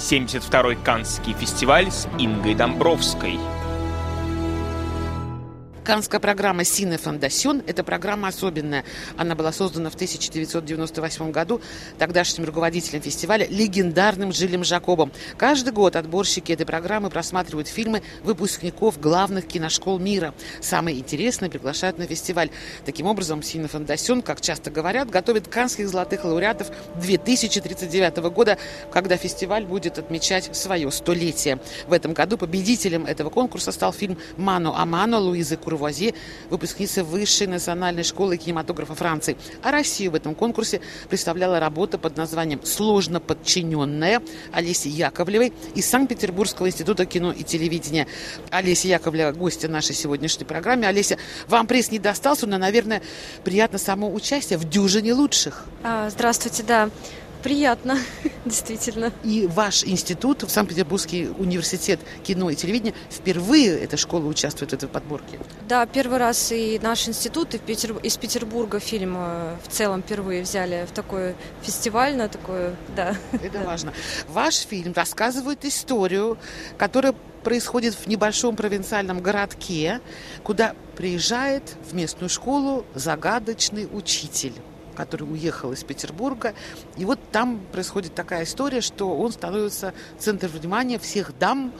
72-й Каннский фестиваль с Ингой Домбровской. Канская программа «Сине Фондасьон» – это программа особенная. Она была создана в 1998 году тогдашним руководителем фестиваля легендарным Жилем Жакобом. Каждый год отборщики этой программы просматривают фильмы выпускников главных киношкол мира. Самые интересные приглашают на фестиваль. Таким образом, «Сине Фондасьон», как часто говорят, готовит канских золотых лауреатов 2039 года, когда фестиваль будет отмечать свое столетие. В этом году победителем этого конкурса стал фильм «Мано Амано» Луизы Кур Курвуазье, выпускница Высшей национальной школы кинематографа Франции. А Россию в этом конкурсе представляла работа под названием «Сложно подчиненная» Олеси Яковлевой из Санкт-Петербургского института кино и телевидения. Олеся Яковлева – гостья нашей сегодняшней программы. Олеся, вам приз не достался, но, наверное, приятно само участие в дюжине лучших. А, здравствуйте, да. Приятно, действительно. И ваш институт, Санкт-Петербургский университет кино и телевидения, впервые эта школа участвует в этой подборке? Да, первый раз и наш институт, и Петер... из Петербурга фильм э, в целом впервые взяли в такой фестиваль, на такое, да. Это да. важно. Ваш фильм рассказывает историю, которая происходит в небольшом провинциальном городке, куда приезжает в местную школу загадочный учитель который уехал из Петербурга. И вот там происходит такая история, что он становится центром внимания всех дам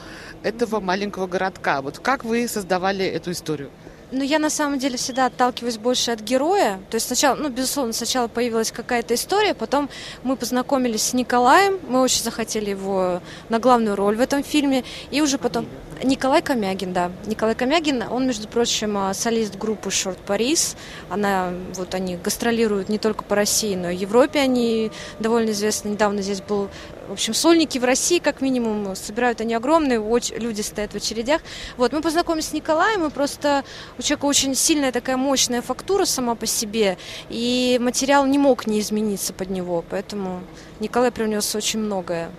этого маленького городка. Вот как вы создавали эту историю? Ну, я на самом деле всегда отталкиваюсь больше от героя. То есть сначала, ну, безусловно, сначала появилась какая-то история, потом мы познакомились с Николаем, мы очень захотели его на главную роль в этом фильме, и уже потом... Николай Комягин, да. Николай Комягин, он, между прочим, а, солист группы Short Paris. Она, вот они гастролируют не только по России, но и Европе они довольно известны. Недавно здесь был в общем, сольники в России, как минимум, собирают они огромные, люди стоят в очередях. Вот, мы познакомились с Николаем, и просто у человека очень сильная такая мощная фактура сама по себе, и материал не мог не измениться под него, поэтому Николай привнес очень многое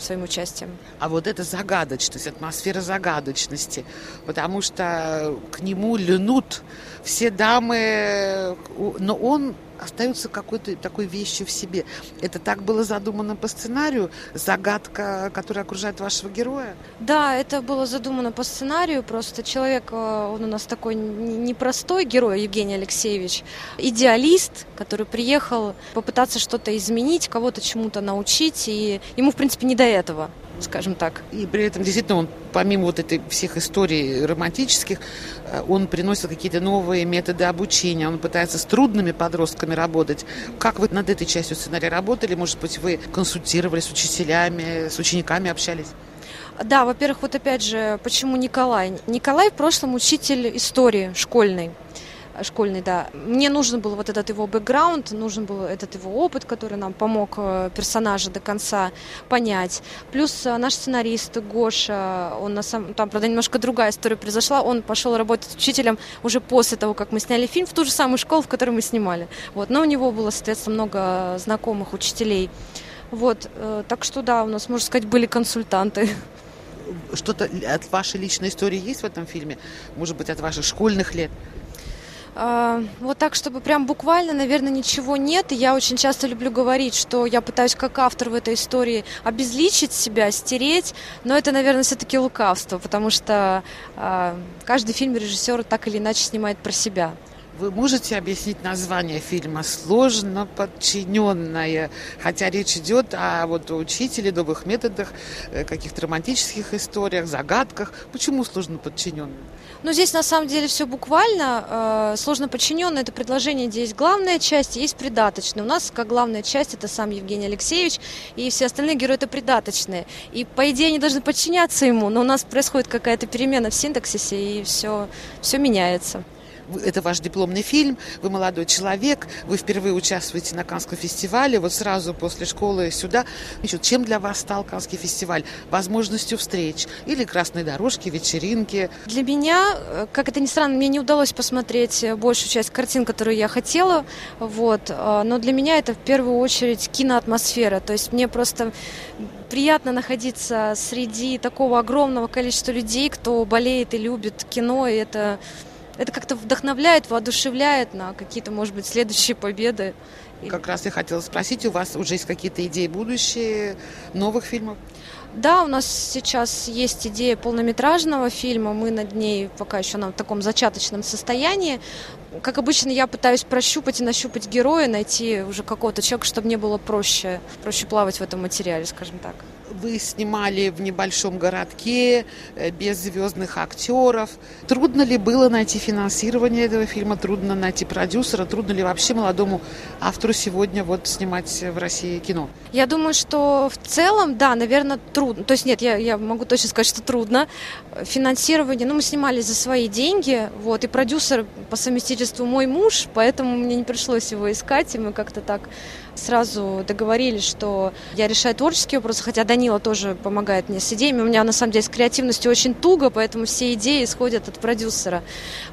своим участием. А вот эта загадочность, атмосфера загадочности, потому что к нему льнут все дамы, но он остается какой-то такой вещью в себе. Это так было задумано по сценарию? Загадка, которая окружает вашего героя? Да, это было задумано по сценарию. Просто человек, э, он у нас такой непростой герой, Евгений Алексеевич, идеалист, который приехал попытаться что-то изменить, кого-то чему-то научить, и ему, в принципе, не до этого скажем так. И при этом действительно он, помимо вот этой всех историй романтических, э, он приносит какие-то новые методы обучения, он пытается с трудными подростками работать. Как вы над этой частью сценария работали? Может быть, вы консультировали с учителями, с учениками общались? Да, во-первых, вот опять же, почему Николай? Николай в прошлом учитель истории школьной школьный, да. Мне нужен был вот этот его бэкграунд, нужен был этот его опыт, который нам помог э, персонажа до конца понять. Плюс э, наш сценарист Гоша, он на самом, там, правда, немножко другая история произошла, он пошел работать учителем уже после того, как мы сняли фильм, в ту же самую школу, в которой мы снимали. Вот. Но у него было, соответственно, много знакомых учителей. Вот, э, так что да, у нас, можно сказать, были консультанты что-то от вашей личной истории есть в этом фильме? Может быть, от ваших школьных лет? А, вот так, чтобы прям буквально, наверное, ничего нет. И я очень часто люблю говорить, что я пытаюсь как автор в этой истории обезличить себя, стереть, но это, наверное, все-таки лукавство, потому что э, каждый фильм режиссер так или иначе снимает про себя. Вы можете объяснить название фильма «Сложно подчиненная», хотя речь идет о вот учителе, новых методах, э, каких-то романтических историях, загадках. Почему «Сложно подчиненная»? Ну, здесь на самом деле все буквально. Э, сложно подчиненное это предложение, где есть главная часть, есть придаточная. У нас как главная часть это сам Евгений Алексеевич, и все остальные герои это придаточные. И по идее они должны подчиняться ему, но у нас происходит какая-то перемена в синтаксисе, и все, все меняется это ваш дипломный фильм, вы молодой человек, вы впервые участвуете на Канском фестивале, вот сразу после школы сюда. Значит, чем для вас стал Канский фестиваль? Возможностью встреч или красной дорожки, вечеринки? Для меня, э, как это ни странно, мне не удалось посмотреть э, большую часть картин, которую я хотела, вот, э, но для меня это в первую очередь киноатмосфера, то есть мне просто приятно находиться среди такого огромного количества людей, кто болеет и любит кино, и это это как-то вдохновляет, воодушевляет на какие-то, может быть, следующие победы. Как раз я хотела спросить, у вас уже есть какие-то идеи будущие, новых фильмов? Да, у нас сейчас есть идея полнометражного фильма, мы над ней пока еще на таком зачаточном состоянии. Как обычно, я пытаюсь прощупать и нащупать героя, найти уже какого-то человека, чтобы мне было проще, проще плавать в этом материале, скажем так. Вы снимали в небольшом городке, э, без звездных актеров. Трудно ли было найти финансирование этого фильма? Трудно найти продюсера? Трудно ли вообще молодому автору сегодня вот снимать в России кино? Я думаю, что в целом, да, наверное, трудно. То есть нет, я, я могу точно сказать, что трудно. Финансирование, ну, мы снимали за свои деньги, вот, и продюсер по совместительству мой муж, поэтому мне не пришлось его искать, и мы как-то так сразу договорились, что я решаю творческие вопросы, хотя Данила тоже помогает мне с идеями. У меня на самом деле с креативностью очень туго, поэтому все идеи исходят от продюсера.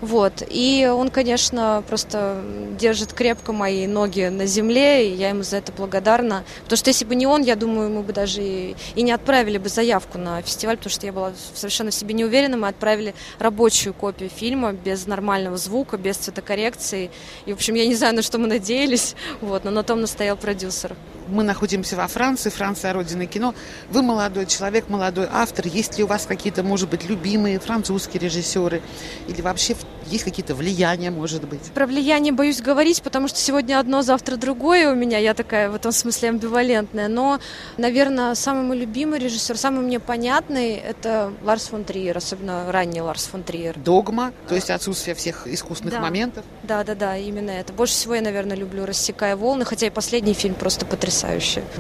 Вот. И он, конечно, просто держит крепко мои ноги на земле, и я ему за это благодарна. Потому что если бы не он, я думаю, мы бы даже и, и не отправили бы заявку на фестиваль, потому что я была совершенно в себе не уверена. Мы отправили рабочую копию фильма без нормального звука, без цветокоррекции. И, в общем, я не знаю, на что мы надеялись, вот, но на том настоял продюсер. Мы находимся во Франции, Франция – родина кино. Вы молодой человек, молодой автор. Есть ли у вас какие-то, может быть, любимые французские режиссеры? Или вообще есть какие-то влияния, может быть? Про влияние боюсь говорить, потому что сегодня одно, завтра другое у меня. Я такая в этом смысле амбивалентная. Но, наверное, самый мой любимый режиссер, самый мне понятный – это Ларс фон Триер, особенно ранний Ларс фон Триер. Догма, то есть отсутствие всех искусственных да. моментов? Да, да, да, именно это. Больше всего я, наверное, люблю «Рассекая волны», хотя и последний фильм просто потрясающий.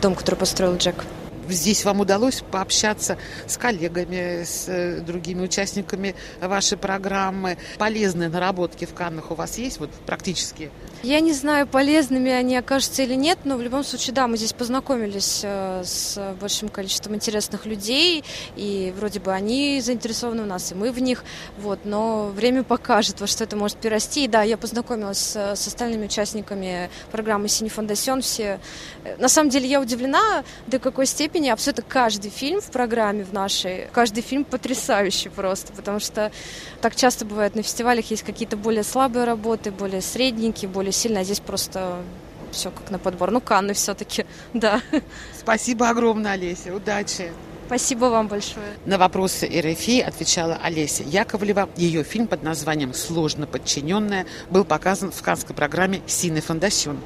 «Дом, который построил Джек» здесь вам удалось пообщаться с коллегами, с э, другими участниками вашей программы? Полезные наработки в Каннах у вас есть, вот практически? Я не знаю, полезными они окажутся или нет, но в любом случае, да, мы здесь познакомились э, с большим количеством интересных людей, и вроде бы они заинтересованы в нас, и мы в них, вот, но время покажет, во что это может перерасти. И да, я познакомилась с, с остальными участниками программы «Синий фондасион», все. Э, на самом деле я удивлена, до какой степени абсолютно каждый фильм в программе в нашей, каждый фильм потрясающий просто, потому что так часто бывает на фестивалях есть какие-то более слабые работы, более средненькие, более сильные, а здесь просто все как на подбор. Ну, Канны все-таки, да. Спасибо огромное, Олеся. Удачи. Спасибо вам большое. На вопросы РФИ отвечала Олеся Яковлева. Ее фильм под названием «Сложно подчиненная» был показан в канской программе «Сине Фондасьон».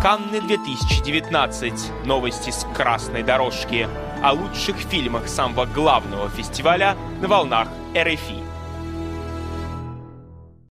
Канны 2019. Новости с красной дорожки. О лучших фильмах самого главного фестиваля на волнах РФИ.